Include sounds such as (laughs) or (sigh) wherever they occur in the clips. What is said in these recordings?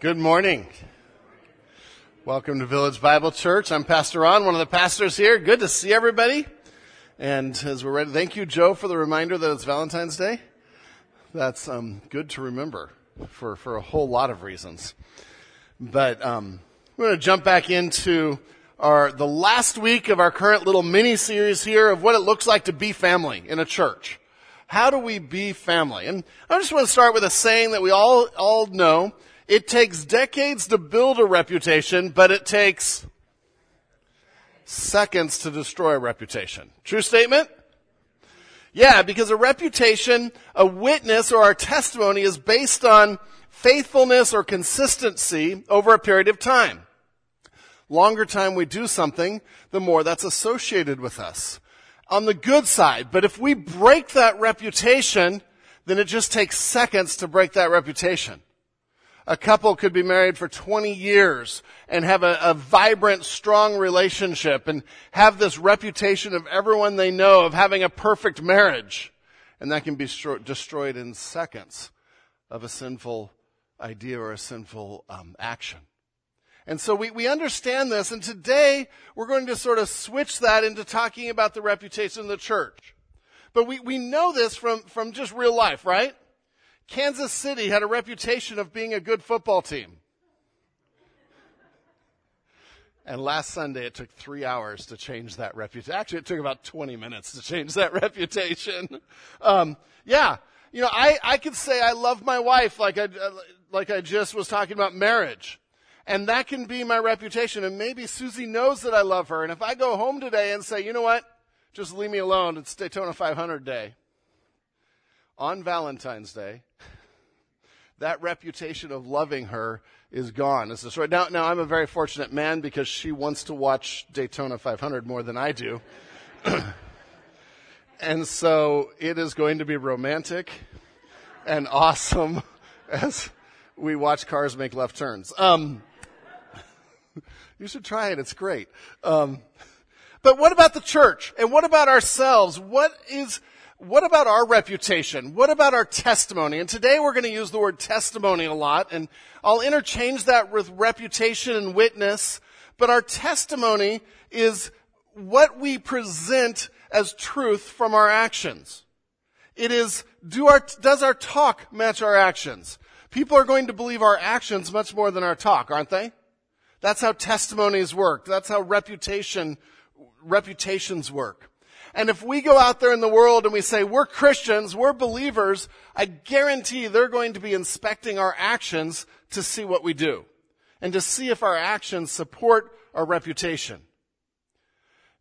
Good morning. Welcome to Village Bible Church. I'm Pastor Ron, one of the pastors here. Good to see everybody. And as we're ready, thank you, Joe, for the reminder that it's Valentine's Day. That's um, good to remember for, for a whole lot of reasons. But um, we're going to jump back into our the last week of our current little mini series here of what it looks like to be family in a church. How do we be family? And I just want to start with a saying that we all, all know. It takes decades to build a reputation, but it takes seconds to destroy a reputation. True statement? Yeah, because a reputation, a witness, or our testimony is based on faithfulness or consistency over a period of time. Longer time we do something, the more that's associated with us on the good side. But if we break that reputation, then it just takes seconds to break that reputation. A couple could be married for 20 years and have a, a, vibrant, strong relationship and have this reputation of everyone they know of having a perfect marriage. And that can be stro- destroyed in seconds of a sinful idea or a sinful um, action. And so we, we understand this, and today we're going to sort of switch that into talking about the reputation of the church. But we, we know this from, from just real life, right? Kansas City had a reputation of being a good football team. And last Sunday, it took three hours to change that reputation. Actually, it took about 20 minutes to change that (laughs) reputation. Um, yeah, you know, I, I could say I love my wife like I, like I just was talking about marriage. And that can be my reputation. And maybe Susie knows that I love her. And if I go home today and say, you know what? Just leave me alone. It's Daytona 500 day. On Valentine's Day, that reputation of loving her is gone. Is this right? Now, now I'm a very fortunate man because she wants to watch Daytona 500 more than I do. (clears throat) and so it is going to be romantic and awesome (laughs) as we watch cars make left turns. Um, (laughs) you should try it. It's great. Um, but what about the church? And what about ourselves? What is, what about our reputation? What about our testimony? And today we're going to use the word testimony a lot, and I'll interchange that with reputation and witness. But our testimony is what we present as truth from our actions. It is, do our, does our talk match our actions? People are going to believe our actions much more than our talk, aren't they? That's how testimonies work. That's how reputation, reputations work. And if we go out there in the world and we say, we're Christians, we're believers, I guarantee they're going to be inspecting our actions to see what we do and to see if our actions support our reputation.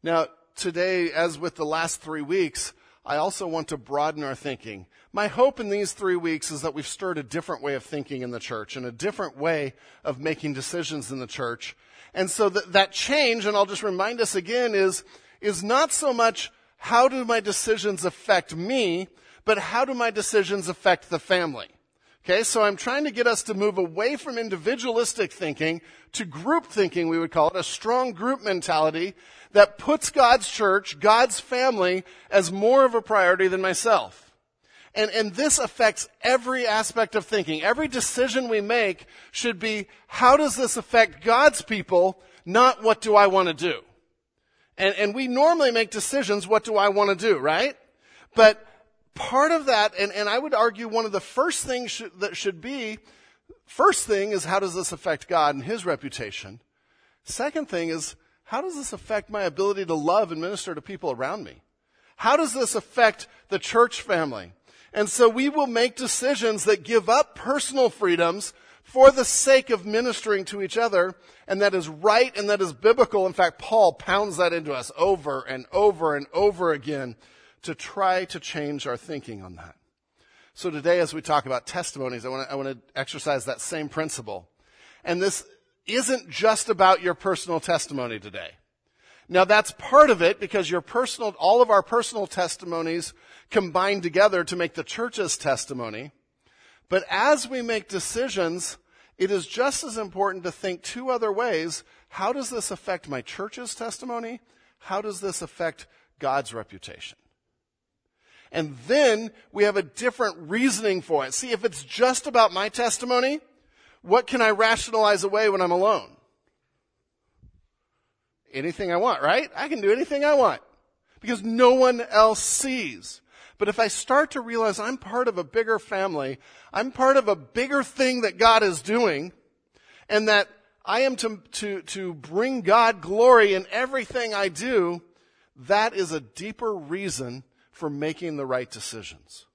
Now, today, as with the last three weeks, I also want to broaden our thinking. My hope in these three weeks is that we've stirred a different way of thinking in the church and a different way of making decisions in the church. And so that, that change, and I'll just remind us again, is, is not so much how do my decisions affect me, but how do my decisions affect the family? Okay, so I'm trying to get us to move away from individualistic thinking to group thinking, we would call it, a strong group mentality that puts God's church, God's family, as more of a priority than myself. And, and this affects every aspect of thinking. Every decision we make should be, how does this affect God's people, not what do I want to do? And, and we normally make decisions, what do I want to do, right? But part of that, and, and I would argue one of the first things sh- that should be, first thing is how does this affect God and His reputation? Second thing is, how does this affect my ability to love and minister to people around me? How does this affect the church family? And so we will make decisions that give up personal freedoms for the sake of ministering to each other, and that is right and that is biblical. In fact, Paul pounds that into us over and over and over again to try to change our thinking on that. So today, as we talk about testimonies, I want to, I want to exercise that same principle. And this isn't just about your personal testimony today. Now that's part of it because your personal, all of our personal testimonies combine together to make the church's testimony. But as we make decisions, it is just as important to think two other ways. How does this affect my church's testimony? How does this affect God's reputation? And then we have a different reasoning for it. See, if it's just about my testimony, what can I rationalize away when I'm alone? Anything I want, right? I can do anything I want because no one else sees. But if I start to realize I'm part of a bigger family, I'm part of a bigger thing that God is doing, and that I am to, to, to bring God glory in everything I do, that is a deeper reason for making the right decisions.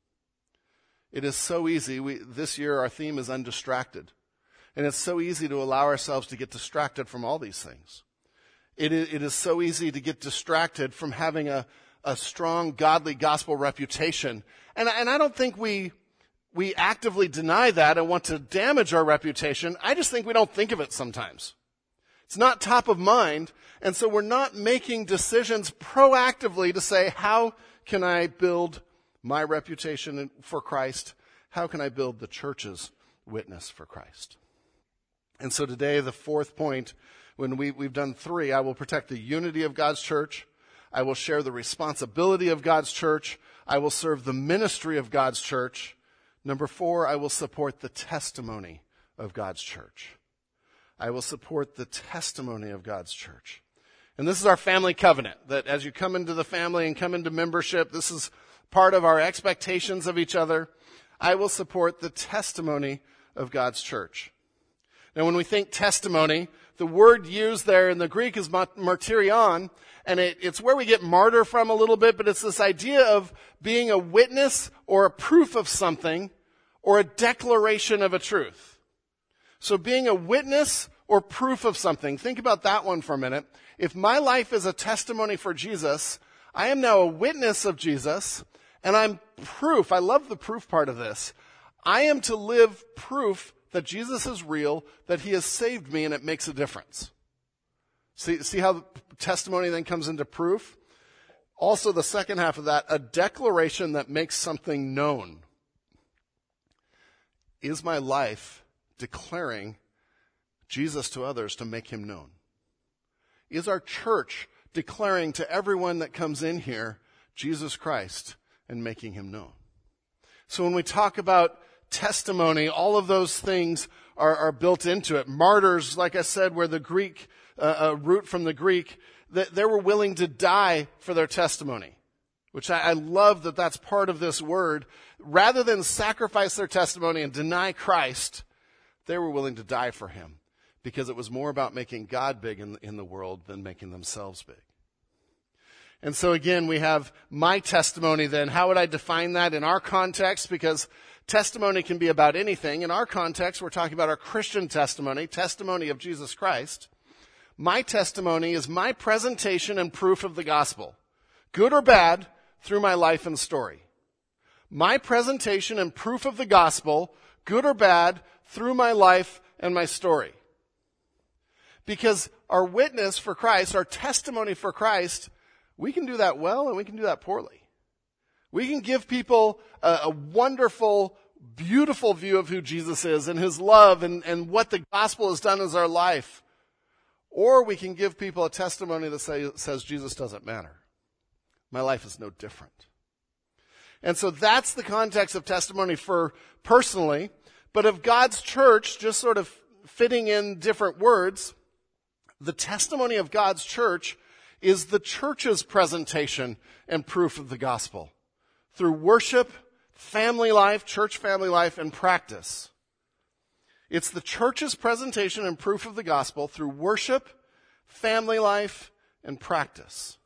It is so easy. We, this year our theme is undistracted. And it's so easy to allow ourselves to get distracted from all these things. It is, it is so easy to get distracted from having a, a strong, godly gospel reputation. And, and I don't think we, we actively deny that and want to damage our reputation. I just think we don't think of it sometimes. It's not top of mind. And so we're not making decisions proactively to say, how can I build my reputation for Christ? How can I build the church's witness for Christ? And so today, the fourth point, when we, we've done three, I will protect the unity of God's church. I will share the responsibility of God's church. I will serve the ministry of God's church. Number four, I will support the testimony of God's church. I will support the testimony of God's church. And this is our family covenant that as you come into the family and come into membership, this is part of our expectations of each other. I will support the testimony of God's church. Now, when we think testimony, the word used there in the Greek is martyrion, and it, it's where we get martyr from a little bit, but it's this idea of being a witness or a proof of something or a declaration of a truth. So being a witness or proof of something, think about that one for a minute. If my life is a testimony for Jesus, I am now a witness of Jesus, and I'm proof. I love the proof part of this. I am to live proof that Jesus is real, that he has saved me, and it makes a difference. See, see how testimony then comes into proof? Also, the second half of that, a declaration that makes something known. Is my life declaring Jesus to others to make him known? Is our church declaring to everyone that comes in here Jesus Christ and making him known? So when we talk about testimony, all of those things are, are built into it. Martyrs, like I said, were the Greek, uh, uh, root from the Greek, that they were willing to die for their testimony. Which I, I love that that's part of this word. Rather than sacrifice their testimony and deny Christ, they were willing to die for him because it was more about making God big in, in the world than making themselves big. And so again, we have my testimony then. How would I define that in our context? Because testimony can be about anything. In our context, we're talking about our Christian testimony, testimony of Jesus Christ. My testimony is my presentation and proof of the gospel, good or bad, through my life and story. My presentation and proof of the gospel, good or bad, through my life and my story. Because our witness for Christ, our testimony for Christ, we can do that well and we can do that poorly. We can give people a, a wonderful, beautiful view of who Jesus is and his love and, and what the gospel has done in our life. Or we can give people a testimony that say, says Jesus doesn't matter. My life is no different. And so that's the context of testimony for personally, but of God's church, just sort of fitting in different words, the testimony of God's church is the church's presentation and proof of the gospel through worship, family life, church family life, and practice. It's the church's presentation and proof of the gospel through worship, family life, and practice.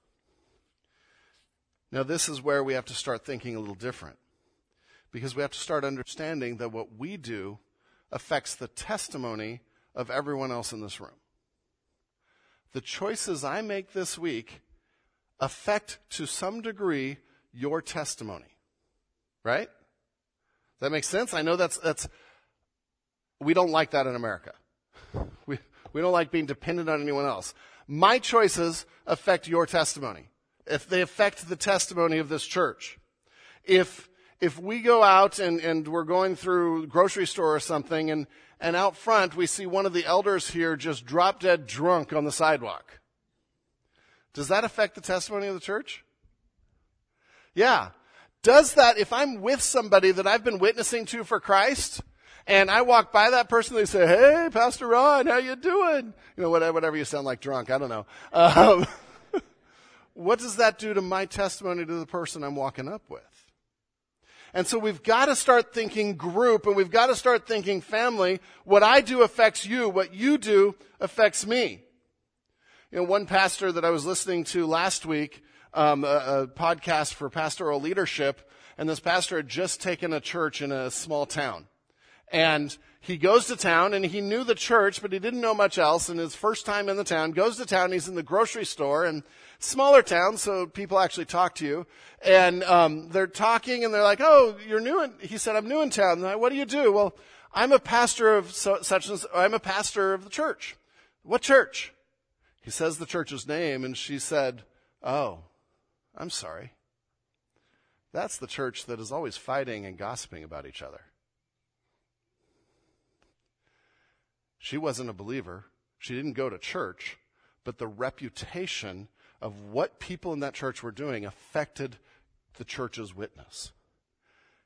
Now, this is where we have to start thinking a little different because we have to start understanding that what we do affects the testimony of everyone else in this room. The choices I make this week affect to some degree your testimony. Right? Does that make sense? I know that's, that's, we don't like that in America. (laughs) We, we don't like being dependent on anyone else. My choices affect your testimony. If they affect the testimony of this church. If, if we go out and, and we're going through grocery store or something and, and out front we see one of the elders here just drop dead drunk on the sidewalk. Does that affect the testimony of the church? Yeah. Does that, if I'm with somebody that I've been witnessing to for Christ, and I walk by that person, they say, "Hey, Pastor Ron, how you doing?" You know, whatever you sound like drunk. I don't know. Um, (laughs) what does that do to my testimony to the person I'm walking up with? And so we've got to start thinking group and we've got to start thinking family. What I do affects you. What you do affects me. You know, one pastor that I was listening to last week, um, a, a podcast for pastoral leadership, and this pastor had just taken a church in a small town. And he goes to town and he knew the church, but he didn't know much else. And his first time in the town, goes to town, he's in the grocery store and smaller town, so people actually talk to you. And, um, they're talking and they're like, oh, you're new in, he said, I'm new in town. Like, what do you do? Well, I'm a pastor of so, such and I'm a pastor of the church. What church? He says the church's name and she said, oh, I'm sorry. That's the church that is always fighting and gossiping about each other. She wasn't a believer. She didn't go to church, but the reputation of what people in that church were doing affected the church's witness.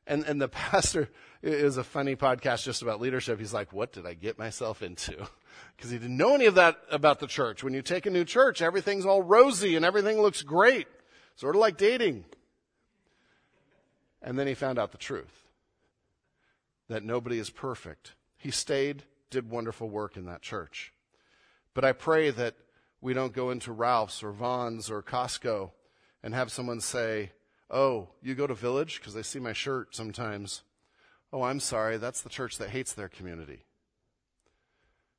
And, and the (laughs) pastor is a funny podcast just about leadership. He's like, what did I get myself into? (laughs) Because he didn't know any of that about the church. When you take a new church, everything's all rosy and everything looks great. Sort of like dating. And then he found out the truth. That nobody is perfect. He stayed did wonderful work in that church. But I pray that we don't go into Ralph's or Vons or Costco and have someone say, Oh, you go to Village? Because they see my shirt sometimes. Oh, I'm sorry. That's the church that hates their community.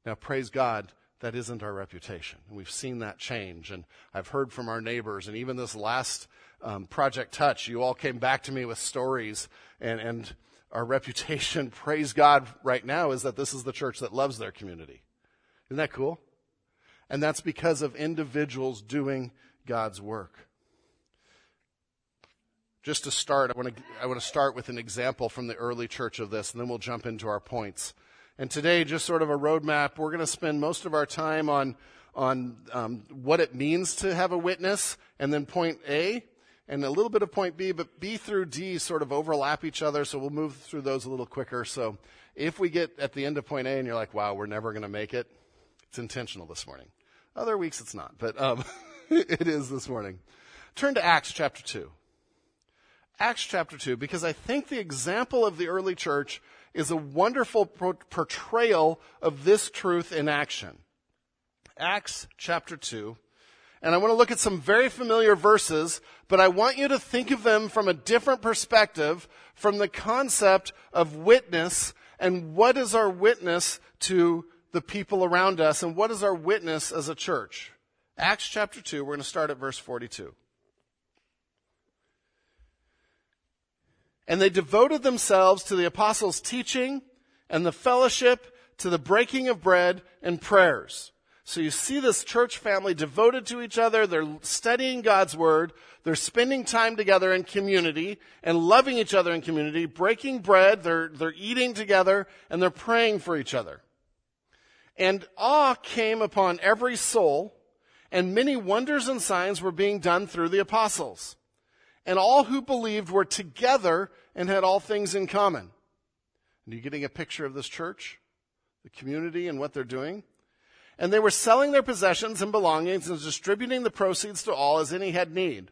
Now, praise God, that isn't our reputation. And we've seen that change. And I've heard from our neighbors. And even this last um, Project Touch, you all came back to me with stories. And, and our (laughs) reputation, praise God, right now is that this is the church that loves their community. Isn't that cool? And that's because of individuals doing God's work. Just to start, I want to, I want to start with an example from the early church of this, and then we'll jump into our points. And today, just sort of a roadmap, we're going to spend most of our time on, on um, what it means to have a witness, and then point A, and a little bit of point B, but B through D sort of overlap each other, so we'll move through those a little quicker. So if we get at the end of point A and you're like, wow, we're never going to make it, it's intentional this morning. Other weeks it's not, but um, (laughs) it is this morning. Turn to Acts chapter 2. Acts chapter 2, because I think the example of the early church is a wonderful portrayal of this truth in action. Acts chapter 2 and I want to look at some very familiar verses, but I want you to think of them from a different perspective, from the concept of witness and what is our witness to the people around us and what is our witness as a church. Acts chapter 2, we're going to start at verse 42. And they devoted themselves to the apostles' teaching and the fellowship, to the breaking of bread and prayers. So you see this church family devoted to each other. They're studying God's word. They're spending time together in community and loving each other in community, breaking bread. They're, they're eating together and they're praying for each other. And awe came upon every soul and many wonders and signs were being done through the apostles. And all who believed were together and had all things in common. Are you getting a picture of this church? The community and what they're doing? And they were selling their possessions and belongings and distributing the proceeds to all as any had need.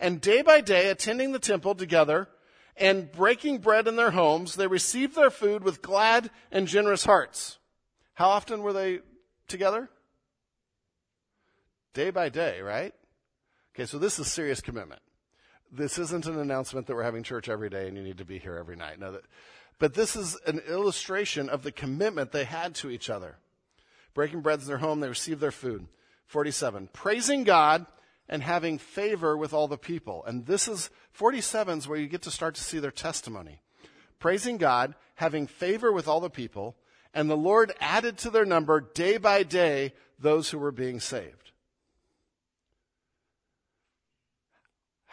And day by day, attending the temple together and breaking bread in their homes, they received their food with glad and generous hearts. How often were they together? Day by day, right? Okay, so this is serious commitment. This isn't an announcement that we're having church every day and you need to be here every night. No, that, but this is an illustration of the commitment they had to each other breaking bread in their home, they received their food. 47. Praising God and having favor with all the people. And this is 47 is where you get to start to see their testimony. Praising God, having favor with all the people, and the Lord added to their number day by day those who were being saved.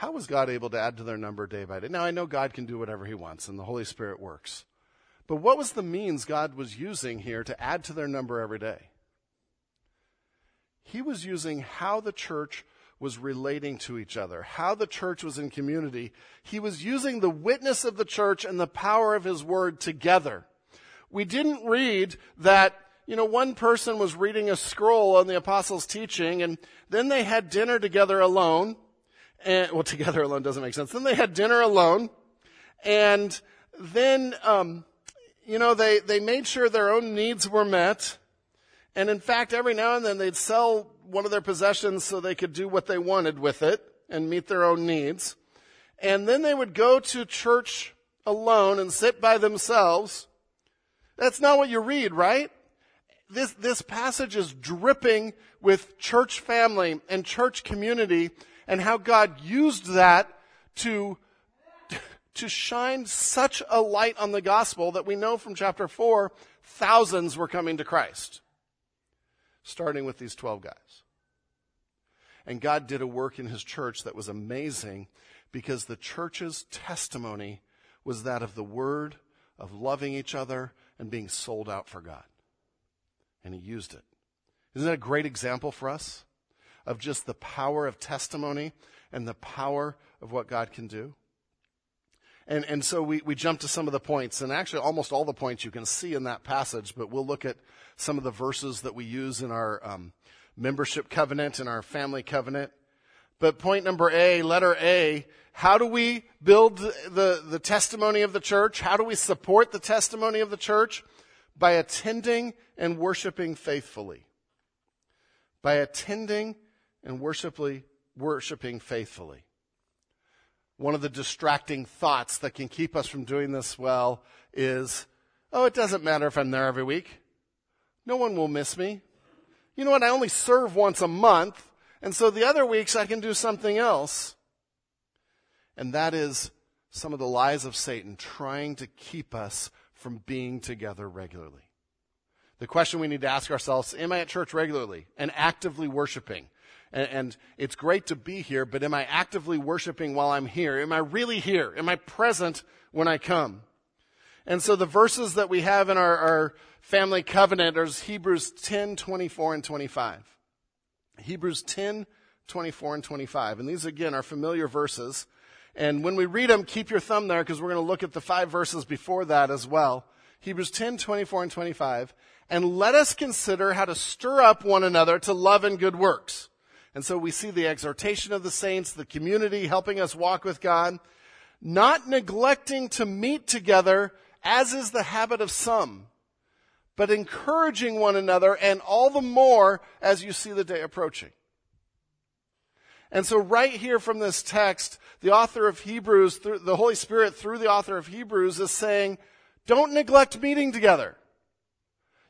How was God able to add to their number day by day? Now, I know God can do whatever He wants, and the Holy Spirit works. But what was the means God was using here to add to their number every day? He was using how the church was relating to each other, how the church was in community. He was using the witness of the church and the power of his word together. we didn't read that, you know, one person was reading a scroll on the apostles' teaching and then they had dinner together alone. And, well, (laughs) together alone doesn't make sense. Then they had dinner alone and then, um, you know, they, they made sure their own needs were met. And in fact, every now and then they'd sell one of their possessions so they could do what they wanted with it and meet their own needs. And then they would go to church alone and sit by themselves. That's not what you read, right? This, this passage is dripping with church family and church community and how God used that to, to shine such a light on the gospel that we know from chapter 4, thousands were coming to Christ. Starting with these 12 guys. And God did a work in his church that was amazing because the church's testimony was that of the word, of loving each other, and being sold out for God. And he used it. Isn't that a great example for us of just the power of testimony and the power of what God can do? And, and so we, we jump to some of the points, and actually almost all the points you can see in that passage, but we'll look at some of the verses that we use in our um, membership covenant and our family covenant. But point number A, letter A, how do we build the, the testimony of the church? How do we support the testimony of the church? By attending and worshiping faithfully. By attending and worshiply, worshiping faithfully. One of the distracting thoughts that can keep us from doing this well is, oh, it doesn't matter if I'm there every week. No one will miss me. You know what? I only serve once a month. And so the other weeks I can do something else. And that is some of the lies of Satan trying to keep us from being together regularly. The question we need to ask ourselves, am I at church regularly and actively worshiping? And, and, it's great to be here, but am I actively worshiping while I'm here? Am I really here? Am I present when I come? And so the verses that we have in our, our family covenant are Hebrews 10, 24, and 25. Hebrews 10, 24, and 25. And these again are familiar verses. And when we read them, keep your thumb there because we're going to look at the five verses before that as well. Hebrews 10, 24, and 25. And let us consider how to stir up one another to love and good works. And so we see the exhortation of the saints, the community helping us walk with God, not neglecting to meet together as is the habit of some but encouraging one another, and all the more as you see the day approaching. And so, right here from this text, the author of Hebrews, the Holy Spirit through the author of Hebrews, is saying, don't neglect meeting together.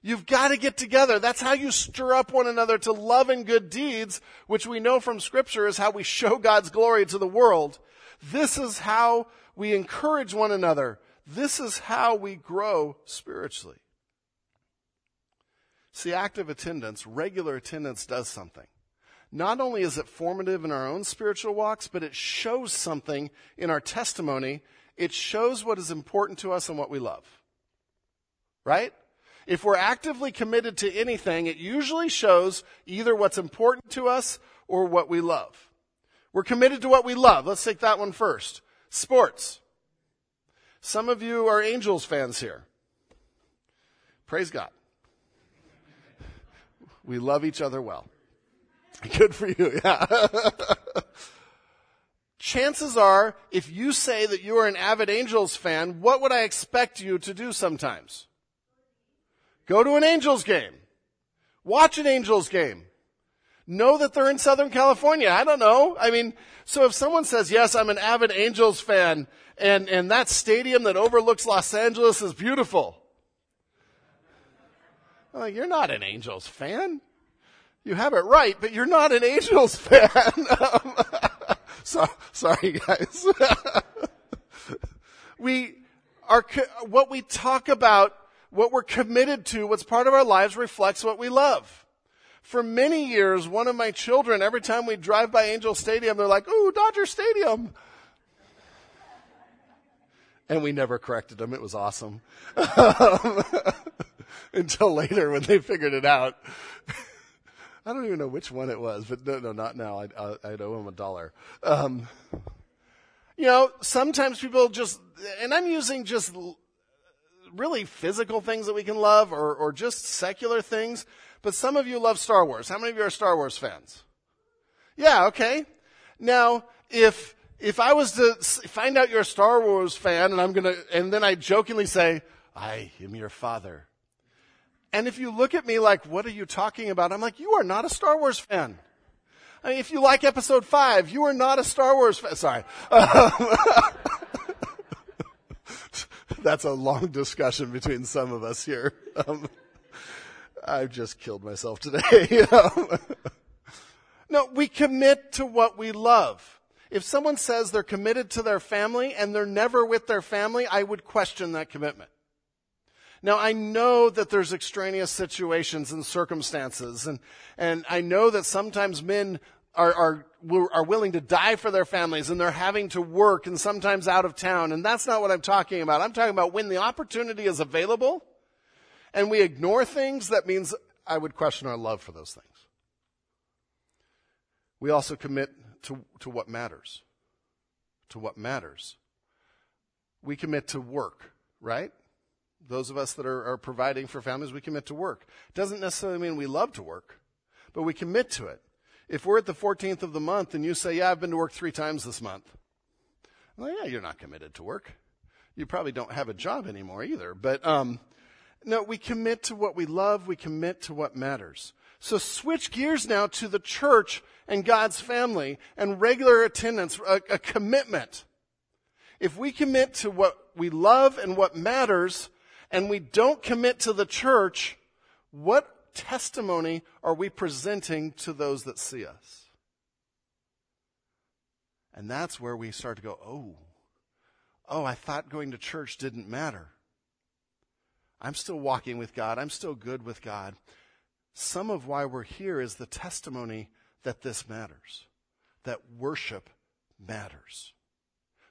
You've got to get together. That's how you stir up one another to love and good deeds, which we know from Scripture is how we show God's glory to the world. This is how we encourage one another. This is how we grow spiritually. See, active attendance, regular attendance does something. Not only is it formative in our own spiritual walks, but it shows something in our testimony. It shows what is important to us and what we love. Right? If we're actively committed to anything, it usually shows either what's important to us or what we love. We're committed to what we love. Let's take that one first. Sports. Some of you are Angels fans here. Praise God. We love each other well. (laughs) Good for you, yeah. (laughs) Chances are, if you say that you are an avid Angels fan, what would I expect you to do sometimes? Go to an Angels game. Watch an Angels game. Know that they're in Southern California. I don't know. I mean, so if someone says, yes, I'm an avid Angels fan, and, and that stadium that overlooks Los Angeles is beautiful. I'm like, you're not an Angels fan. You have it right, but you're not an Angels (laughs) fan. so, sorry guys. (laughs) we are, what we talk about, what we're committed to, what's part of our lives reflects what we love. For many years, one of my children, every time we drive by Angel Stadium, they're like, ooh, Dodger Stadium. And we never corrected them. It was awesome. (laughs) until later when they figured it out. (laughs) I don't even know which one it was, but no, no, not now. I'd, I'd owe him a dollar. Um, you know, sometimes people just, and I'm using just really physical things that we can love or, or just secular things. But some of you love Star Wars. How many of you are Star Wars fans? Yeah, okay. Now, if, if I was to find out you're a Star Wars fan and I'm gonna, and then I jokingly say, I am your father. And if you look at me like, what are you talking about? I'm like, you are not a Star Wars fan. I mean, if you like episode five, you are not a Star Wars fan. Sorry. (laughs) Um, That's a long discussion between some of us here. Um, I've just killed myself today. (laughs) No, we commit to what we love. If someone says they're committed to their family and they're never with their family, I would question that commitment. Now I know that there's extraneous situations and circumstances and, and I know that sometimes men are, are, are willing to die for their families and they're having to work and sometimes out of town. And that's not what I'm talking about. I'm talking about when the opportunity is available and we ignore things, that means I would question our love for those things. We also commit to, to what matters. To what matters. We commit to work, right? Those of us that are, are providing for families, we commit to work. Doesn't necessarily mean we love to work, but we commit to it. If we're at the 14th of the month and you say, yeah, I've been to work three times this month. Well, yeah, you're not committed to work. You probably don't have a job anymore either. But, um, no, we commit to what we love. We commit to what matters. So switch gears now to the church and God's family and regular attendance, a, a commitment. If we commit to what we love and what matters, and we don't commit to the church, what testimony are we presenting to those that see us? And that's where we start to go, oh, oh, I thought going to church didn't matter. I'm still walking with God. I'm still good with God. Some of why we're here is the testimony that this matters, that worship matters.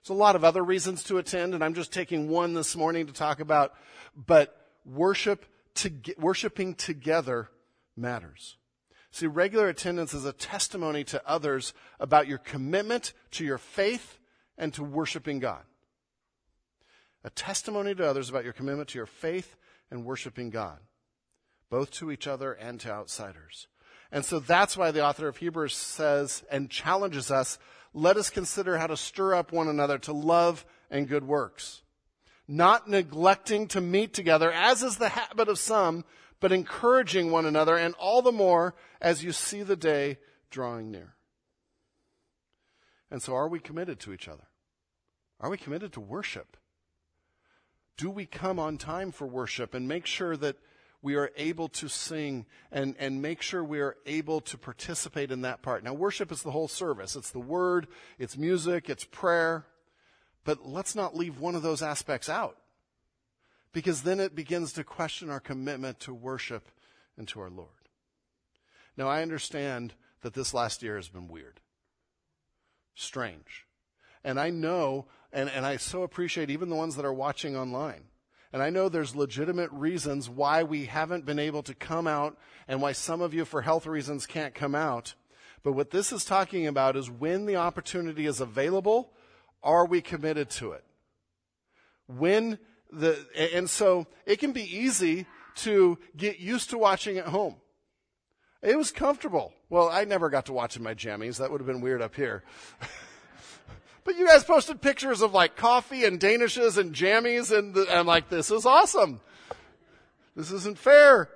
There's a lot of other reasons to attend, and I'm just taking one this morning to talk about, but worship to, worshiping together matters. See, regular attendance is a testimony to others about your commitment to your faith and to worshiping God. A testimony to others about your commitment to your faith and worshiping God, both to each other and to outsiders. And so that's why the author of Hebrews says and challenges us let us consider how to stir up one another to love and good works. Not neglecting to meet together, as is the habit of some, but encouraging one another, and all the more as you see the day drawing near. And so, are we committed to each other? Are we committed to worship? Do we come on time for worship and make sure that we are able to sing and, and make sure we are able to participate in that part. Now, worship is the whole service. It's the word, it's music, it's prayer. But let's not leave one of those aspects out. Because then it begins to question our commitment to worship and to our Lord. Now, I understand that this last year has been weird, strange. And I know, and, and I so appreciate even the ones that are watching online and I know there's legitimate reasons why we haven't been able to come out and why some of you for health reasons can't come out. But what this is talking about is when the opportunity is available, are we committed to it? When the, and so it can be easy to get used to watching at home. It was comfortable. Well, I never got to watch in my jammies. That would have been weird up here. (laughs) But you guys posted pictures of like coffee and danishes and jammies and the, I'm like, this is awesome. This isn't fair.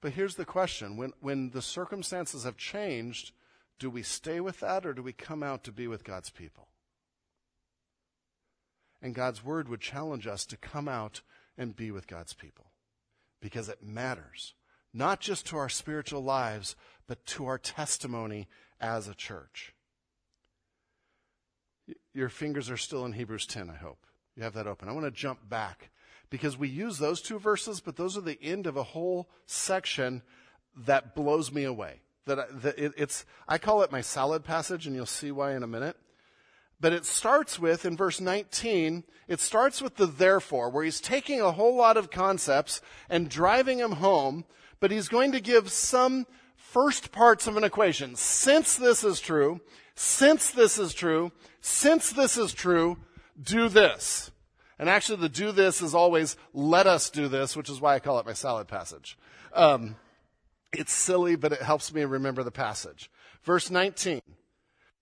But here's the question. When, when the circumstances have changed, do we stay with that or do we come out to be with God's people? And God's word would challenge us to come out and be with God's people because it matters, not just to our spiritual lives, but to our testimony as a church. Your fingers are still in Hebrews 10, I hope. You have that open. I want to jump back because we use those two verses, but those are the end of a whole section that blows me away. That, that it, it's, I call it my salad passage, and you'll see why in a minute. But it starts with, in verse 19, it starts with the therefore, where he's taking a whole lot of concepts and driving them home, but he's going to give some first parts of an equation. Since this is true, since this is true, since this is true, do this. And actually, the do this is always let us do this, which is why I call it my salad passage. Um, it's silly, but it helps me remember the passage. Verse 19.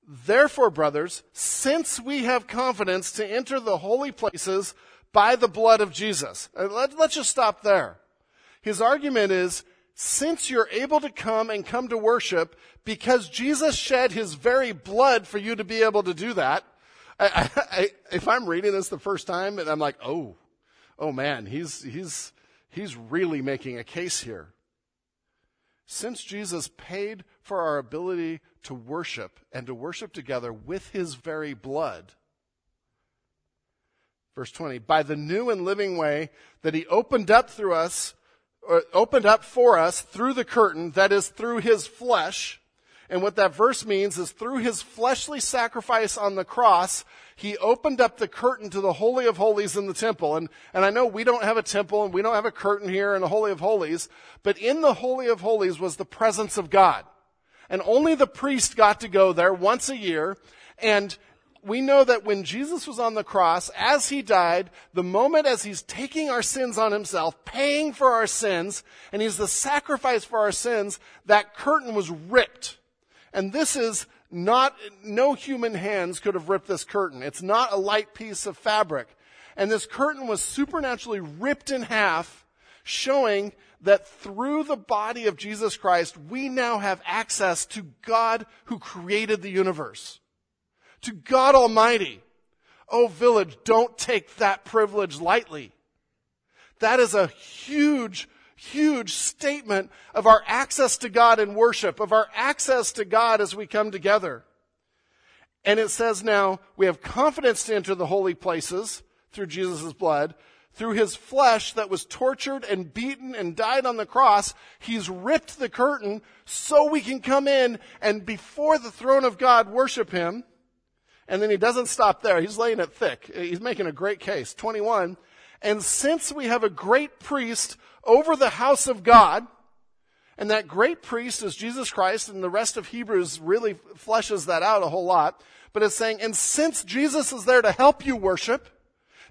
Therefore, brothers, since we have confidence to enter the holy places by the blood of Jesus. Uh, let, let's just stop there. His argument is, since you're able to come and come to worship because Jesus shed his very blood for you to be able to do that, I, I, if I'm reading this the first time and I'm like, oh, oh man, he's, he's, he's really making a case here. Since Jesus paid for our ability to worship and to worship together with his very blood, verse 20, by the new and living way that he opened up through us, or opened up for us through the curtain, that is through his flesh, and what that verse means is through his fleshly sacrifice on the cross, he opened up the curtain to the Holy of Holies in the temple. And, and I know we don't have a temple and we don't have a curtain here in the Holy of Holies, but in the Holy of Holies was the presence of God. And only the priest got to go there once a year. And we know that when Jesus was on the cross, as he died, the moment as he's taking our sins on himself, paying for our sins, and he's the sacrifice for our sins, that curtain was ripped. And this is not, no human hands could have ripped this curtain. It's not a light piece of fabric. And this curtain was supernaturally ripped in half, showing that through the body of Jesus Christ, we now have access to God who created the universe. To God Almighty. Oh, village, don't take that privilege lightly. That is a huge huge statement of our access to God in worship, of our access to God as we come together. And it says now, we have confidence to enter the holy places through Jesus' blood. Through his flesh that was tortured and beaten and died on the cross, he's ripped the curtain so we can come in and before the throne of God worship him. And then he doesn't stop there. He's laying it thick. He's making a great case. 21. And since we have a great priest over the house of God. And that great priest is Jesus Christ, and the rest of Hebrews really fleshes that out a whole lot. But it's saying, and since Jesus is there to help you worship,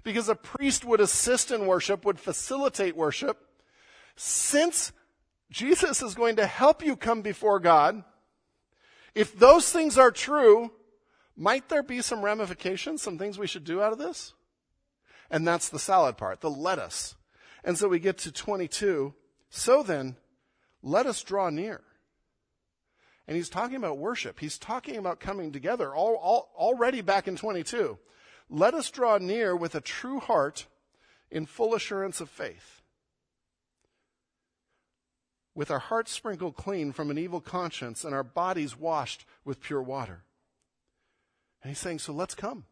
because a priest would assist in worship, would facilitate worship, since Jesus is going to help you come before God, if those things are true, might there be some ramifications, some things we should do out of this? And that's the salad part, the lettuce. And so we get to 22. So then, let us draw near. And he's talking about worship. He's talking about coming together all, all, already back in 22. Let us draw near with a true heart in full assurance of faith. With our hearts sprinkled clean from an evil conscience and our bodies washed with pure water. And he's saying, so let's come.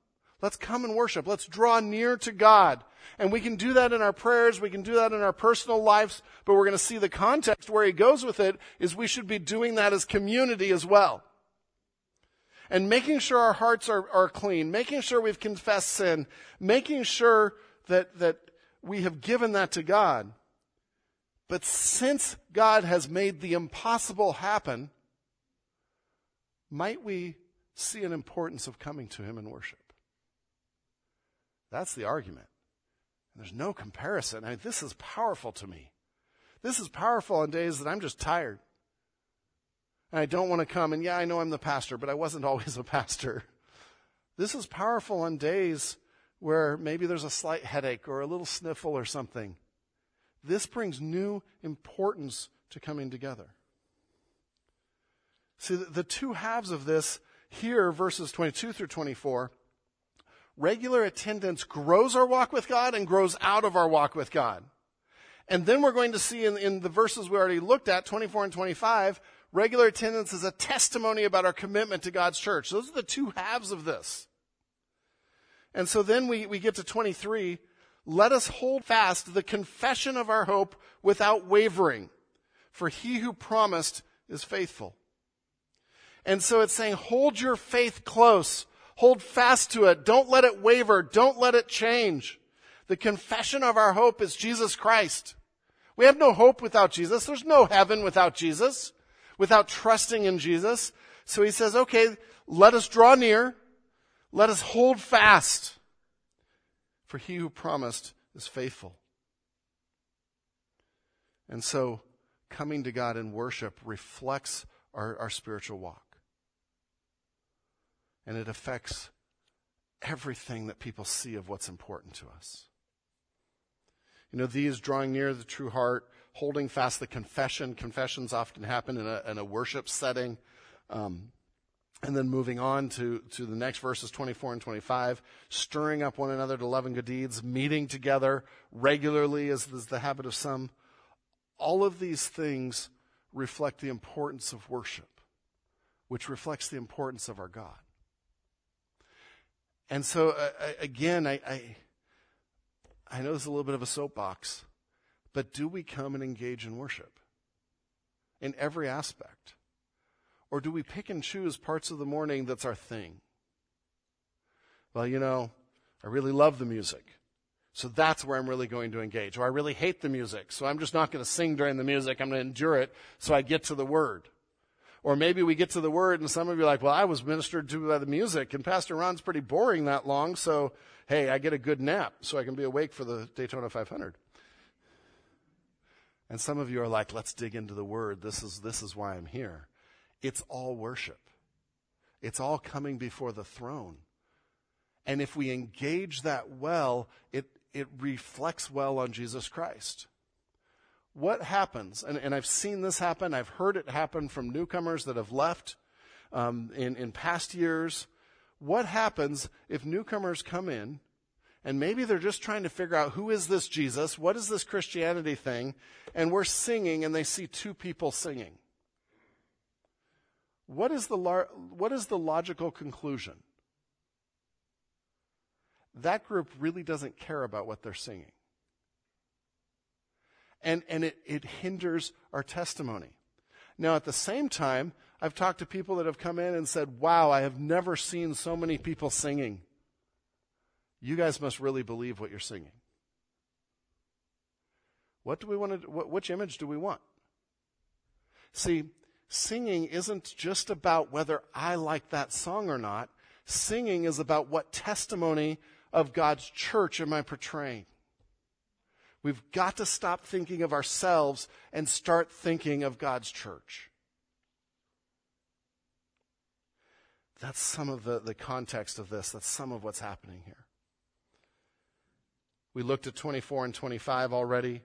Let's come and worship. Let's draw near to God. And we can do that in our prayers. We can do that in our personal lives. But we're going to see the context where he goes with it is we should be doing that as community as well. And making sure our hearts are, are clean, making sure we've confessed sin, making sure that, that we have given that to God. But since God has made the impossible happen, might we see an importance of coming to him in worship? That's the argument. And there's no comparison. I mean, this is powerful to me. This is powerful on days that I'm just tired. And I don't want to come. And yeah, I know I'm the pastor, but I wasn't (laughs) always a pastor. This is powerful on days where maybe there's a slight headache or a little sniffle or something. This brings new importance to coming together. See, the two halves of this here, verses 22 through 24, regular attendance grows our walk with God and grows out of our walk with God. And then we're going to see in, in the verses we already looked at, 24 and 25, regular attendance is a testimony about our commitment to God's church. Those are the two halves of this. And so then we, we get to 23. Let us hold fast the confession of our hope without wavering, for he who promised is faithful. And so it's saying, hold your faith close. Hold fast to it. Don't let it waver. Don't let it change. The confession of our hope is Jesus Christ. We have no hope without Jesus. There's no heaven without Jesus, without trusting in Jesus. So he says, okay, let us draw near. Let us hold fast. for he who promised is faithful. And so, coming to God in worship reflects our, our spiritual walk. And it affects everything that people see of what's important to us. You know, these drawing near the true heart, holding fast the confession. Confessions often happen in a, in a worship setting. Um, and then moving on to, to the next verses 24 and 25, stirring up one another to love and good deeds, meeting together regularly as is the habit of some. All of these things reflect the importance of worship, which reflects the importance of our God. And so, uh, again, I, I, I know this is a little bit of a soapbox, but do we come and engage in worship in every aspect? Or do we pick and choose parts of the morning that's our thing? Well, you know, I really love the music. So that's where I'm really going to engage. Or I really hate the music. So I'm just not going to sing during the music. I'm going to endure it so I get to the word. Or maybe we get to the word and some of you are like, well, I was ministered to by the music and Pastor Ron's pretty boring that long. So, hey, I get a good nap so I can be awake for the Daytona 500. And some of you are like, let's dig into the word. This is, this is why I'm here. It's all worship. It's all coming before the throne. And if we engage that well, it, it reflects well on Jesus Christ what happens, and, and I've seen this happen, I've heard it happen from newcomers that have left um, in, in past years. What happens if newcomers come in and maybe they're just trying to figure out who is this Jesus? What is this Christianity thing? And we're singing and they see two people singing. What is the, what is the logical conclusion? That group really doesn't care about what they're singing and, and it, it hinders our testimony. Now, at the same time, I've talked to people that have come in and said, Wow, I have never seen so many people singing. You guys must really believe what you're singing. What do we want to, what, which image do we want? See, singing isn't just about whether I like that song or not. Singing is about what testimony of God's church am I portraying. We've got to stop thinking of ourselves and start thinking of God's church. That's some of the, the context of this. That's some of what's happening here. We looked at 24 and 25 already.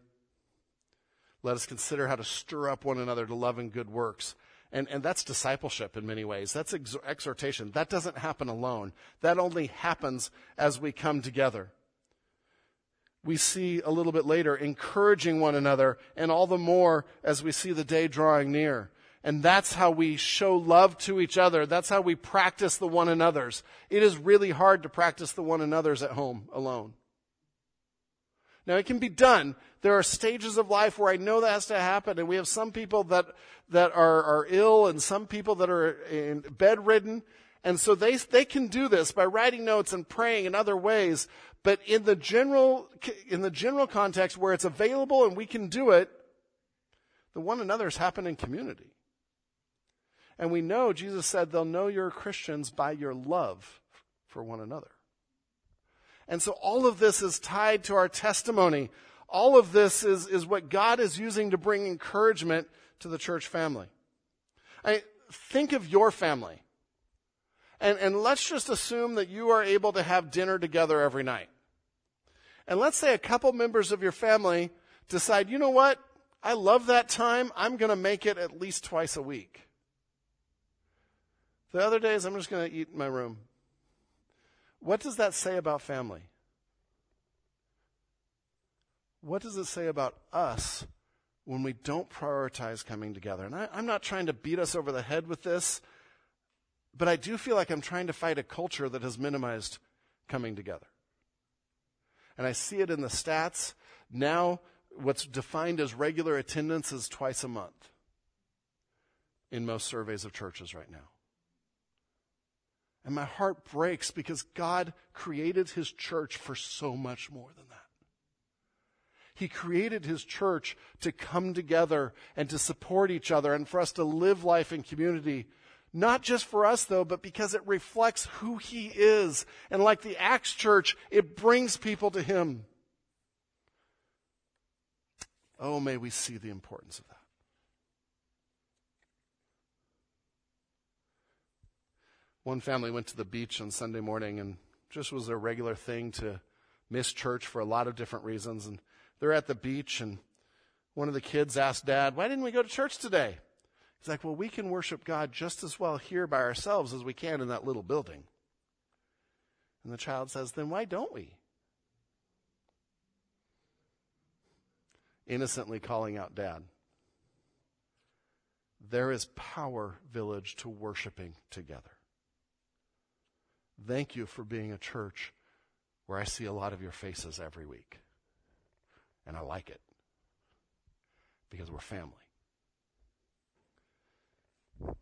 Let us consider how to stir up one another to love and good works. And, and that's discipleship in many ways. That's ex- exhortation. That doesn't happen alone. That only happens as we come together we see a little bit later, encouraging one another, and all the more as we see the day drawing near. And that's how we show love to each other. That's how we practice the one another's. It is really hard to practice the one another's at home alone. Now it can be done. There are stages of life where I know that has to happen, and we have some people that that are, are ill, and some people that are in bedridden, and so they they can do this by writing notes and praying in other ways. But in the general, in the general context where it's available and we can do it, the one another's happen in community. And we know, Jesus said, they'll know you're Christians by your love for one another. And so all of this is tied to our testimony. All of this is, is what God is using to bring encouragement to the church family. I, think of your family. And, and let's just assume that you are able to have dinner together every night. And let's say a couple members of your family decide, you know what? I love that time. I'm going to make it at least twice a week. The other days, I'm just going to eat in my room. What does that say about family? What does it say about us when we don't prioritize coming together? And I, am not trying to beat us over the head with this, but I do feel like I'm trying to fight a culture that has minimized coming together and I see it in the stats. Now, what's defined as regular attendance is twice a month in most surveys of churches right now. And my heart breaks because God created his church for so much more than that. He created his church to come together and to support each other and for us to live life in community Not just for us though, but because it reflects who he is. And like the Acts church, it brings people to him. Oh, may we see the importance of that. One family went to the beach on Sunday morning and just was a regular thing to miss church for a lot of different reasons. And they're at the beach and one of the kids asked dad, why didn't we go to church today? He's like, well, we can worship God just as well here by ourselves as we can in that little building. And the child says, then why don't we? Innocently calling out dad. There is power, village, to worshiping together. Thank you for being a church where I see a lot of your faces every week. And I like it because we're family.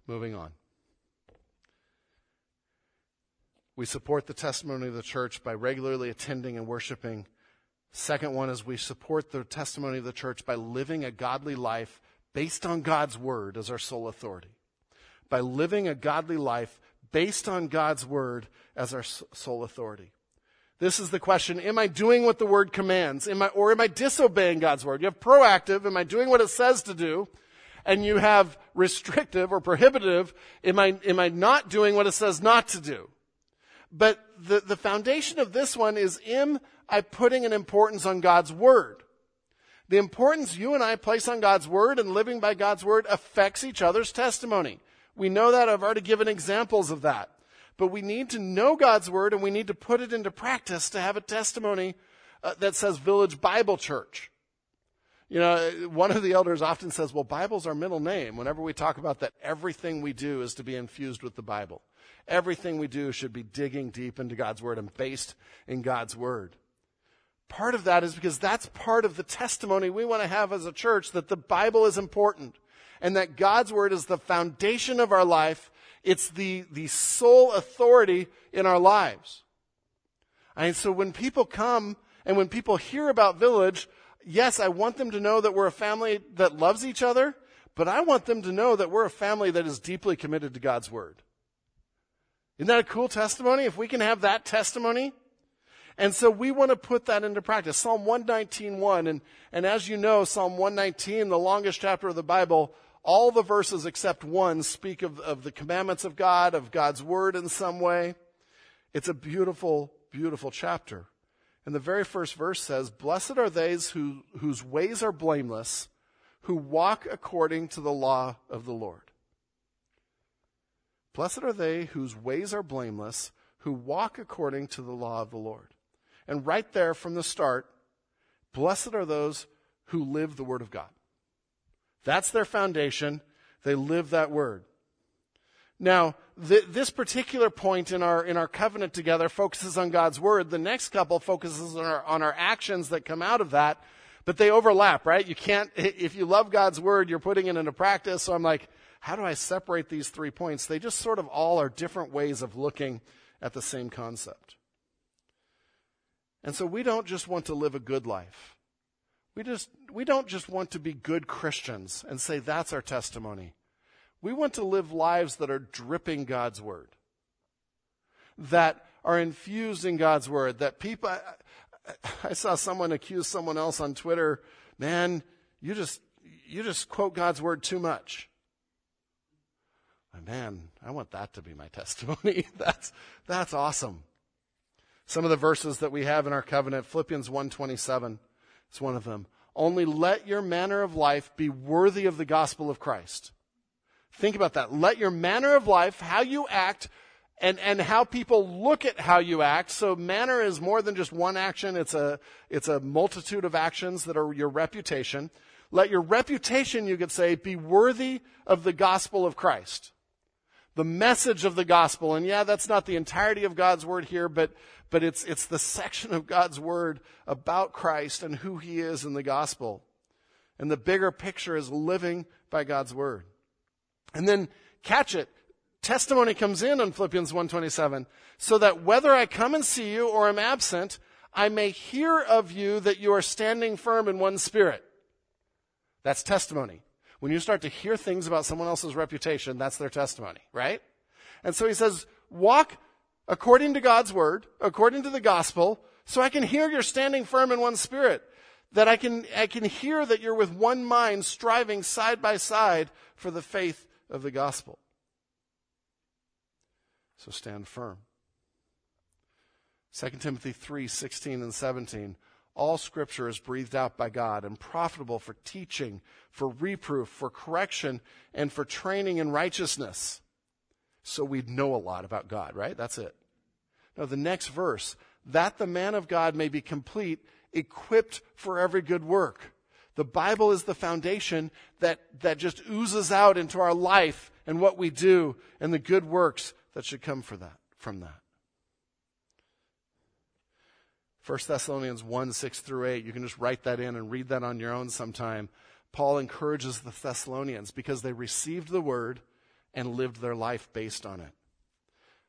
Moving on. We support the testimony of the church by regularly attending and worshiping. Second one is we support the testimony of the church by living a godly life based on God's word as our sole authority. By living a godly life based on God's word as our sole authority. This is the question, am I doing what the word commands? Am I, or am I disobeying God's word? You have proactive, am I doing what it says to do? And you have restrictive or prohibitive, am I, am I not doing what it says not to do? But the, the foundation of this one is, am I putting an importance on God's word? The importance you and I place on God's word and living by God's word affects each other's testimony. We know that. I've already given examples of that. But we need to know God's word and we need to put it into practice to have a testimony uh, that says Village Bible Church. You know, one of the elders often says, well, Bible's our middle name. Whenever we talk about that, everything we do is to be infused with the Bible. Everything we do should be digging deep into God's Word and based in God's Word. Part of that is because that's part of the testimony we want to have as a church that the Bible is important and that God's word is the foundation of our life. It's the, the sole authority in our lives. And so when people come and when people hear about Village, yes, I want them to know that we're a family that loves each other, but I want them to know that we're a family that is deeply committed to God's word. Isn't that a cool testimony? If we can have that testimony, and so we want to put that into practice. Psalm 119.1, and, and as you know, Psalm 119, the longest chapter of the Bible, all the verses except one speak of, of the commandments of God, of God's word in some way. It's a beautiful, beautiful chapter. And the very first verse says, Blessed are those who, whose ways are blameless, who walk according to the law of the Lord. Blessed are they whose ways are blameless, who walk according to the law of the Lord. And right there from the start, blessed are those who live the word of God. That's their foundation. They live that word. Now, th- this particular point in our, in our covenant together focuses on God's word. The next couple focuses on our, on our actions that come out of that, but they overlap, right? You can't, if you love God's word, you're putting it into practice. So I'm like, how do I separate these three points? They just sort of all are different ways of looking at the same concept. And so we don't just want to live a good life. We just, we don't just want to be good Christians and say that's our testimony. We want to live lives that are dripping God's word. That are infused in God's word. That people, I, saw someone accuse someone else on Twitter, man, you just, you just quote God's word too much. Man, I want that to be my (laughs) testimony. that's, that's awesome. Some of the verses that we have in our covenant, Philippians 127, it's one of them. Only let your manner of life be worthy of the gospel of Christ. Think about that. Let your manner of life, how you act, and, and how people look at how you act. So manner is more than just one action. It's a, it's a multitude of actions that are your reputation. Let your reputation, you could say, be worthy of the gospel of Christ the message of the gospel. And yeah, that's not the entirety of God's word here, but, but it's, it's the section of God's word about Christ and who he is in the gospel. And the bigger picture is living by God's word. And then catch it. Testimony comes in on Philippians 127. So that whether I come and see you or am absent, I may hear of you that you are standing firm in one spirit. That's testimony. When you start to hear things about someone else's reputation, that's their testimony, right? And so he says, walk according to God's word, according to the gospel, so I can hear you're standing firm in one spirit, that I can, I can hear that you're with one mind striving side by side for the faith of the gospel. So stand firm. 2 Timothy 3 16 and 17. All scripture is breathed out by God and profitable for teaching, for reproof, for correction, and for training in righteousness. So we'd know a lot about God, right? That's it. Now, the next verse, that the man of God may be complete, equipped for every good work. The Bible is the foundation that, that just oozes out into our life and what we do and the good works that should come for that, from that. 1 Thessalonians 1 6 through 8. You can just write that in and read that on your own sometime. Paul encourages the Thessalonians because they received the word and lived their life based on it.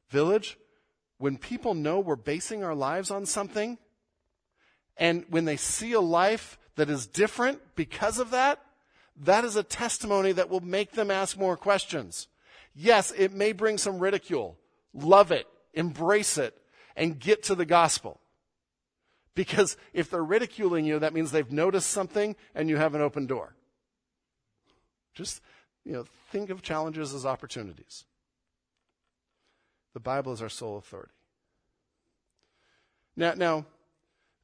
Village, when people know we're basing our lives on something, and when they see a life that is different because of that, that is a testimony that will make them ask more questions. Yes, it may bring some ridicule. Love it, embrace it, and get to the gospel. Because if they're ridiculing you, that means they've noticed something and you have an open door. Just, you know, think of challenges as opportunities. The Bible is our sole authority. Now, now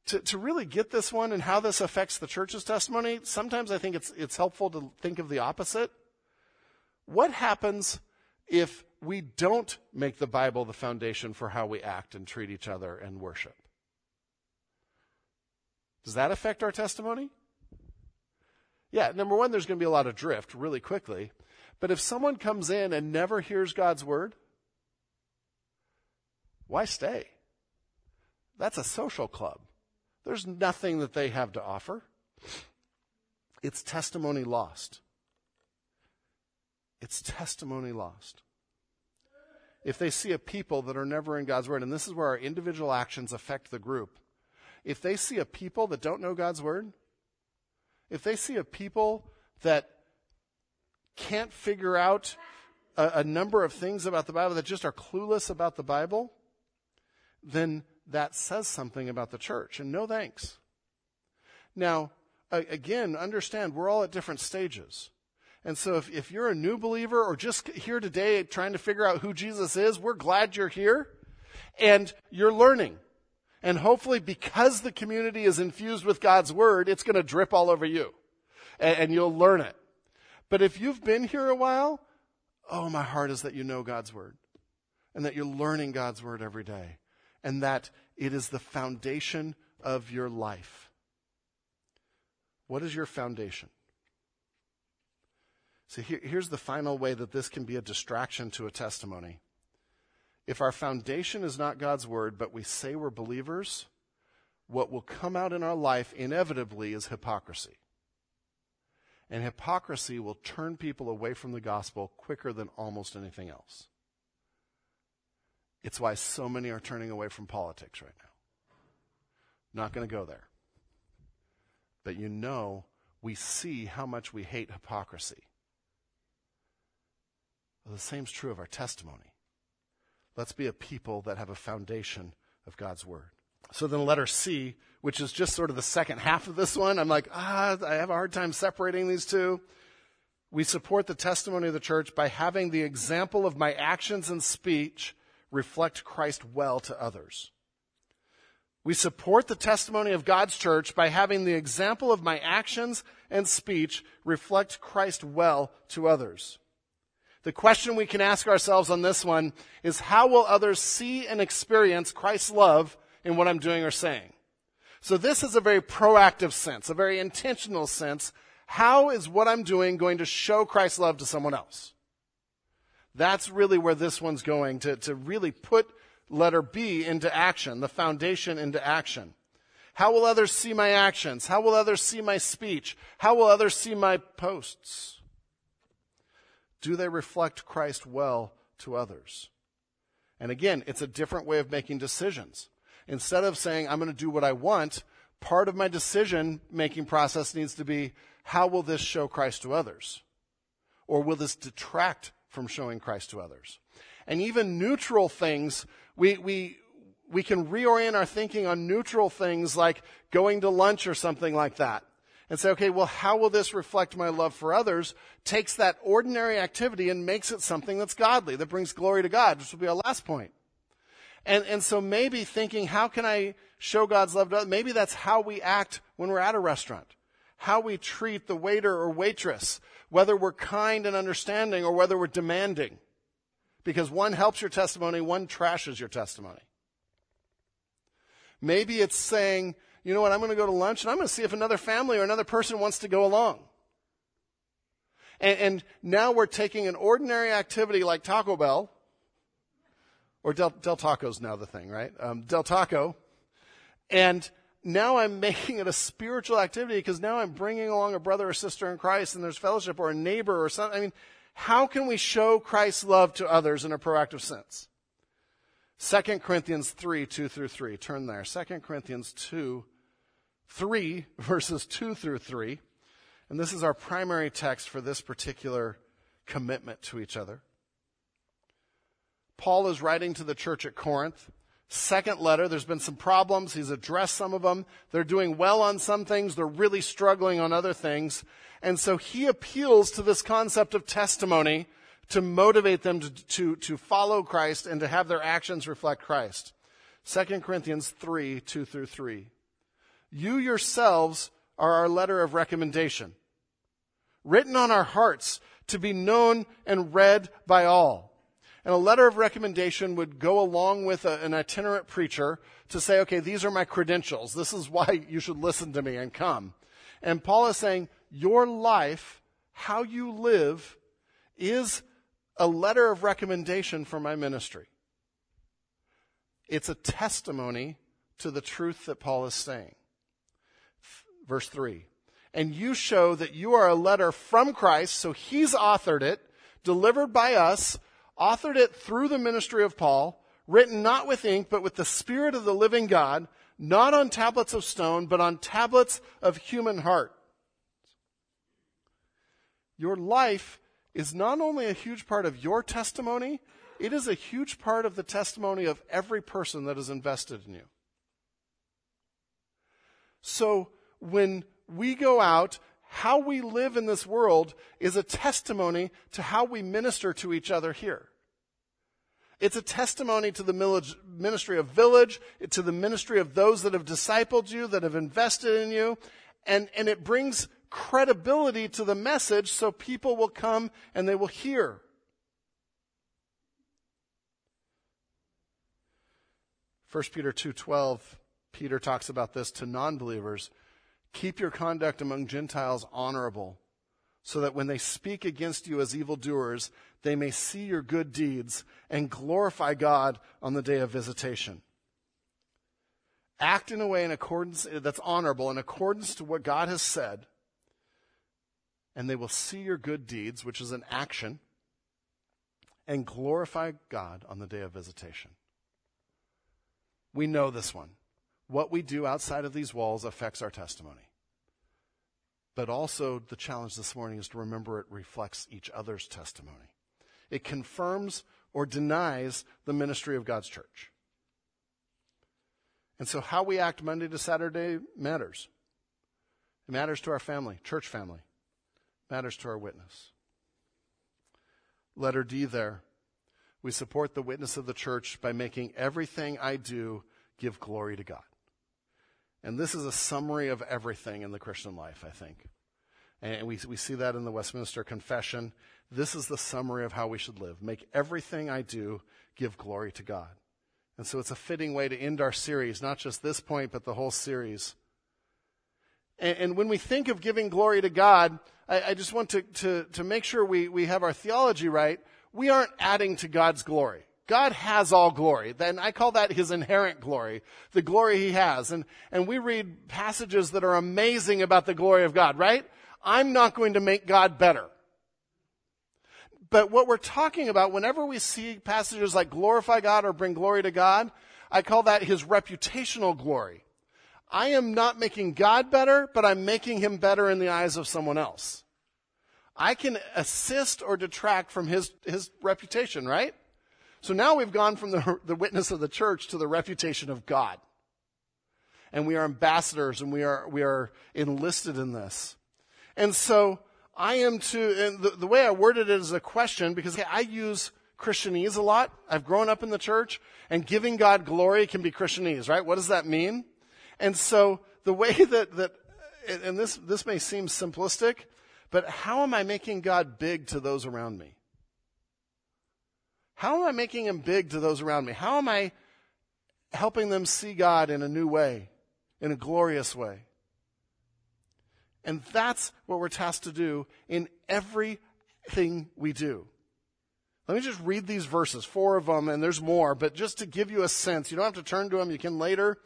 to, to really get this one and how this affects the church's testimony, sometimes I think it's, it's helpful to think of the opposite. What happens if we don't make the Bible the foundation for how we act and treat each other and worship? Does that affect our testimony? Yeah, number one, there's going to be a lot of drift really quickly. But if someone comes in and never hears God's word, why stay? That's a social club. There's nothing that they have to offer. It's testimony lost. It's testimony lost. If they see a people that are never in God's word, and this is where our individual actions affect the group, if they see a people that don't know God's word, if they see a people that can't figure out a, a, number of things about the Bible that just are clueless about the Bible, then that says something about the church. And no thanks. Now, again, understand we're all at different stages. And so if, if you're a new believer or just here today trying to figure out who Jesus is, we're glad you're here and you're learning. And hopefully, because the community is infused with God's word, it's going to drip all over you and, and, you'll learn it. But if you've been here a while, oh, my heart is that you know God's word and that you're learning God's word every day and that it is the foundation of your life. What is your foundation? See, here, here's the final way that this can be a distraction to a testimony. If our foundation is not God's word, but we say we're believers, what will come out in our life inevitably is hypocrisy. And hypocrisy will turn people away from the gospel quicker than almost anything else. It's why so many are turning away from politics right now. Not going to go there. But you know, we see how much we hate hypocrisy. Well, the same is true of our testimony. Let's be a people that have a foundation of God's word. So then letter C, which is just sort of the second half of this one, I'm like, ah, I have a hard time separating these two. We support the testimony of the church by having the example of my actions and speech reflect Christ well to others. We support the testimony of God's church by having the example of my actions and speech reflect Christ well to others. The question we can ask ourselves on this one is how will others see and experience Christ's love in what I'm doing or saying? So this is a very proactive sense, a very intentional sense. How is what I'm doing going to show Christ's love to someone else? That's really where this one's going to, to really put letter B into action, the foundation into action. How will others see my actions? How will others see my speech? How will others see my posts? Do they reflect Christ well to others? And again, it's a different way of making decisions. Instead of saying, I'm going to do what I want, part of my decision making process needs to be, how will this show Christ to others? or will this detract from showing Christ to others? And even neutral things, we, we, we can reorient our thinking on neutral things like going to lunch or something like that. And say, okay, well, how will this reflect my love for others? Takes that ordinary activity and makes it something that's godly, that brings glory to God, which will be our last point. And, and so maybe thinking, how can I show God's love to others? Maybe that's how we act when we're at a restaurant. How we treat the waiter or waitress, whether we're kind and understanding or whether we're demanding. Because one helps your testimony, one trashes your testimony. Maybe it's saying, you know what, I'm going to go to lunch and I'm going to see if another family or another person wants to go along. And, and now we're taking an ordinary activity like Taco Bell, or Del, Del Taco's now the thing, right? Um, Del Taco. And now I'm (laughs) making it a spiritual activity because now I'm bringing along a brother or sister in Christ and there's fellowship or a neighbor or something. I mean, how can we show Christ's love to others in a proactive sense? 2 Corinthians 3, 2 through 3. Turn there. 2 Corinthians 2, 3, (laughs) verses 2 through 3. And this is our primary text for this particular commitment to each other. Paul is writing to the church at Corinth. Second letter, there's been some problems. He's addressed some of them. They're doing well on some things. They're really struggling on other things. And so he appeals to this concept of testimony to motivate them to, to, to follow Christ and to have their actions reflect Christ. 2 Corinthians 3, 2 through 3. You yourselves are our letter of recommendation, written on our hearts to be known and read by all. And a letter of recommendation would go along with a, an itinerant preacher to say, okay, these are my credentials. This is (laughs) why you should listen to me and come. And Paul is saying, your life, how you live, is a letter of recommendation for my ministry. It's a testimony to the truth that Paul is saying. Verse 3. And you show that you are a letter from Christ, so he's authored it, delivered by us, authored it through the ministry of Paul, written not with ink, but with the Spirit of the living God, not on tablets of stone, but on tablets of human heart. Your life is not only a huge part of your testimony, it is a huge part of the testimony of every person that is invested in you. So when we go out, how we live in this world is a testimony to how we minister to each other here. It's a testimony to the ministry of village, to the ministry of those that have discipled you, that have invested in you, and, and it brings credibility to the message so people will come and they will hear. First Peter 2:12 Peter talks about this to non-believers. Keep your conduct among Gentiles honorable, so that when they speak against you as evildoers, they may see your good deeds and glorify God on the day of visitation. Act in a way in accordance that's honorable in accordance to what God has said and they will see your good deeds, which is an action, and glorify God on the day of visitation. We know this one. What we do outside of these walls affects our testimony. But also, the challenge this morning is to remember it reflects each other's testimony. It confirms or denies the ministry of God's church. And so, how we act Monday to Saturday matters. It matters to our family, church family matters to our witness. Letter D there. We support the witness of the church by making everything I do give glory to God. And this is a summary of everything in the Christian life, I think. And we, we see that in the Westminster Confession. This is the summary of how we should live. Make everything I do give glory to God. And so it's a fitting way to end our series, not just this point, but the whole series. And, and when we think of giving glory to God, I, I just want to, to, to make sure we, we have our theology right. We aren't adding to God's glory. God has all glory. Then I call that his inherent glory, the glory he has. And, and we read passages that are amazing about the glory of God, right? I'm not going to make God better. But what we're talking about, whenever we see passages like glorify God or bring glory to God, I call that his reputational glory. I am not making God better, but I'm making him better in the eyes of someone else. I can assist or detract from his, his reputation, right? So now we've gone from the, (laughs) the witness of the church to the reputation of God. And we are ambassadors and we are, we are enlisted in this. And so I am to, and the, the way I worded it is a question because I use Christianese a lot. I've grown up in the church and giving God glory can be Christianese, right? What does that mean? And so the way (laughs) that, that, and this, this may seem simplistic, but how am I making God big to those around me? How am I making him big to those around me? How am I helping them see God in a new way, in a glorious way? And that's what we're tasked to do in everything we do. Let me just read these verses, four of them, and there's more, but just to give you a sense, you don't have to turn to them, you can later.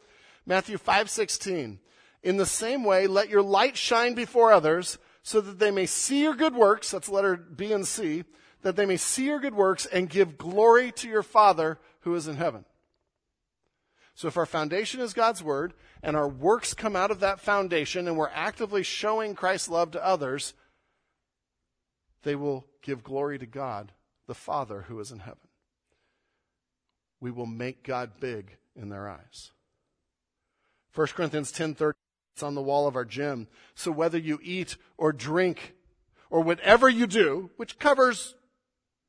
Matthew 5:16. In the same way, let your light shine before others, so that they may see your good works, that's letter B and C, that they may see your good works and give glory to your Father who is in heaven. So if our foundation is God's word and our works come out of that foundation and we're actively showing Christ's love to others, they will give glory to God, the Father who is in heaven. We will make God big in their eyes. 1 Corinthians 10:30 it's on the wall of our gym. So whether you eat or drink or whatever you do, which covers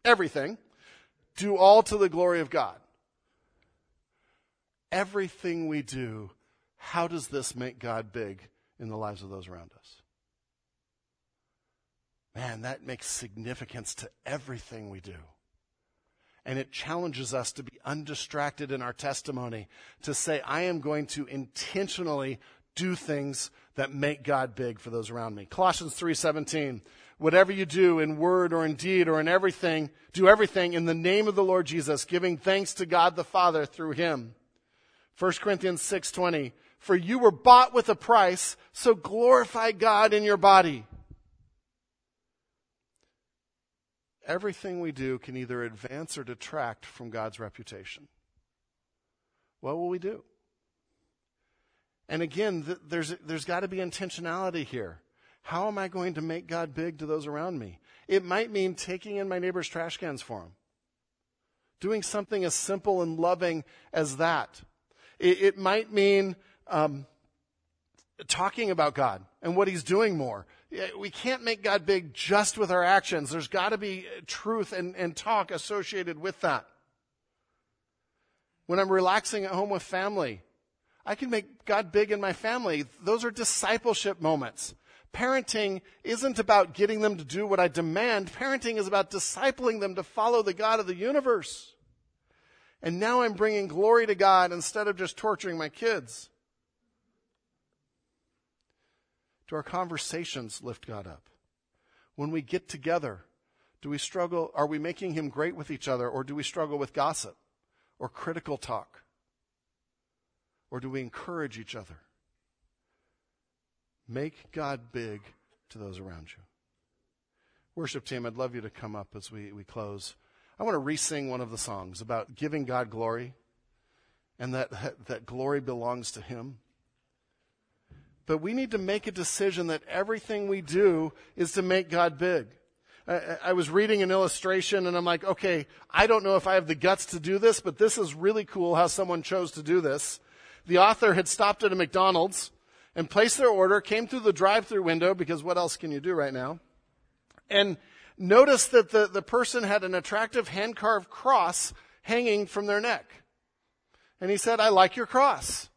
everything, do all to the glory of God everything we do, how does this make God big in the lives of those around us? Man, that makes significance to everything we do. And it challenges us to be undistracted in our testimony, to say, I am going to intentionally do things that make God big for those around me. Colossians 3:17 Whatever you do in word or in deed or in everything, do everything in the name of the Lord Jesus, giving thanks to God the Father through him. 1 Corinthians 6:20 For you were bought with a price, so glorify God in your body. Everything we do can either advance or detract from God's reputation. What will we do? And again, th- there's, there's got to be intentionality here. How am I going to make God big to those around me? It might mean taking in my neighbor's trash cans for him. Doing something as simple and loving as that. It, it might mean um, talking about God and what He's doing more. We can't make God big just with our actions. There's got to be truth and, and talk associated with that. When I'm relaxing at home with family, I can make God big in my family. Those are discipleship moments. Parenting isn't about getting them to do what I demand. Parenting is about discipling them to follow the God of the universe. And now I'm bringing glory to God instead of just torturing my kids. Do our conversations lift God up? When we get together, do we struggle? Are we making him great with each other, or do we struggle with gossip or critical talk? Or do we encourage each other? Make God big to those around you. Worship team, I'd love you to come up as we, we close. I want to re-sing one of the songs about giving God glory and that, that glory belongs to Him. But we need to make a decision that everything we do is to make God big. I, I was reading an illustration and I'm like, okay, I don't know if I have the guts to do this, but this is really cool how someone chose to do this. The author had stopped at a McDonald's and placed their order, came through the drive-through window because what else can you do right now? And noticed that the, the person had an attractive hand carved cross hanging from their neck. And he said, I like your cross.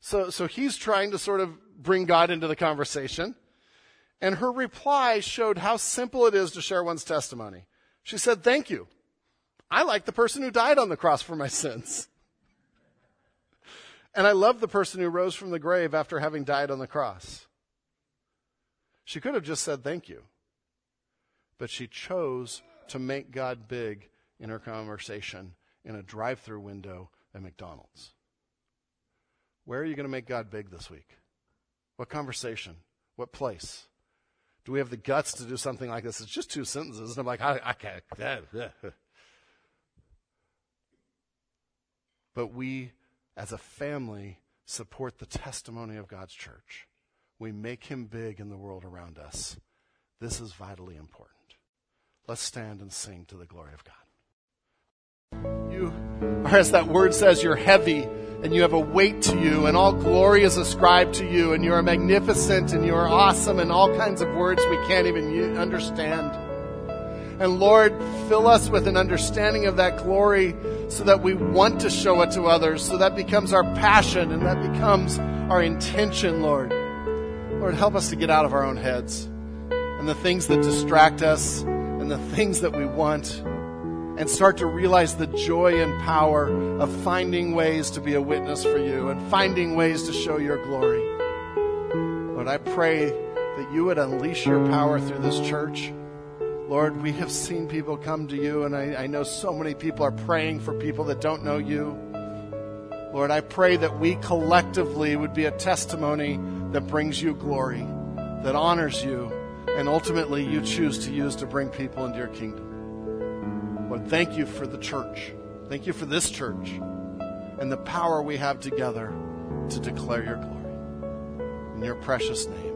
So, so he's trying to sort of bring God into the conversation. And her reply showed how simple it is to share one's testimony. She said, Thank you. I like the person who died on the cross for my sins. And I love the person who rose from the grave after having died on the cross. She could have just said thank you but she chose to make God big in her conversation in a drive through window at McDonald's. Where are you going to make God big this week? What conversation? What place? Do we have the guts to do something like this? It's just two sentences. And I'm like, I, I can't. (laughs) but we, as a family, support the testimony of God's church. We make him big in the world around us This is vitally important. Let's stand and sing to the glory of God. You are, as that word says, you're heavy and you have a weight to you, and all glory is ascribed to you, and you are magnificent and you are awesome, and all kinds of words we can't even understand. And Lord, fill us with an understanding of that glory so that we want to show it to others, so that becomes our passion and that becomes our intention, Lord. Lord, help us to get out of our own heads and the things that distract us and the things that we want and start to realize the joy and power of finding ways to be a witness for you and finding ways to show your glory. Lord, I pray that you would unleash your power through this church. Lord, we have seen people come to you, and I, I, know so many people are praying for people that don't know you. Lord, I pray that we collectively would be a testimony that brings you glory, that honors you, and ultimately you choose to use to bring people into your kingdom. Lord, thank you for the church. Thank you for this church and the power we have together to declare your glory. In your precious name.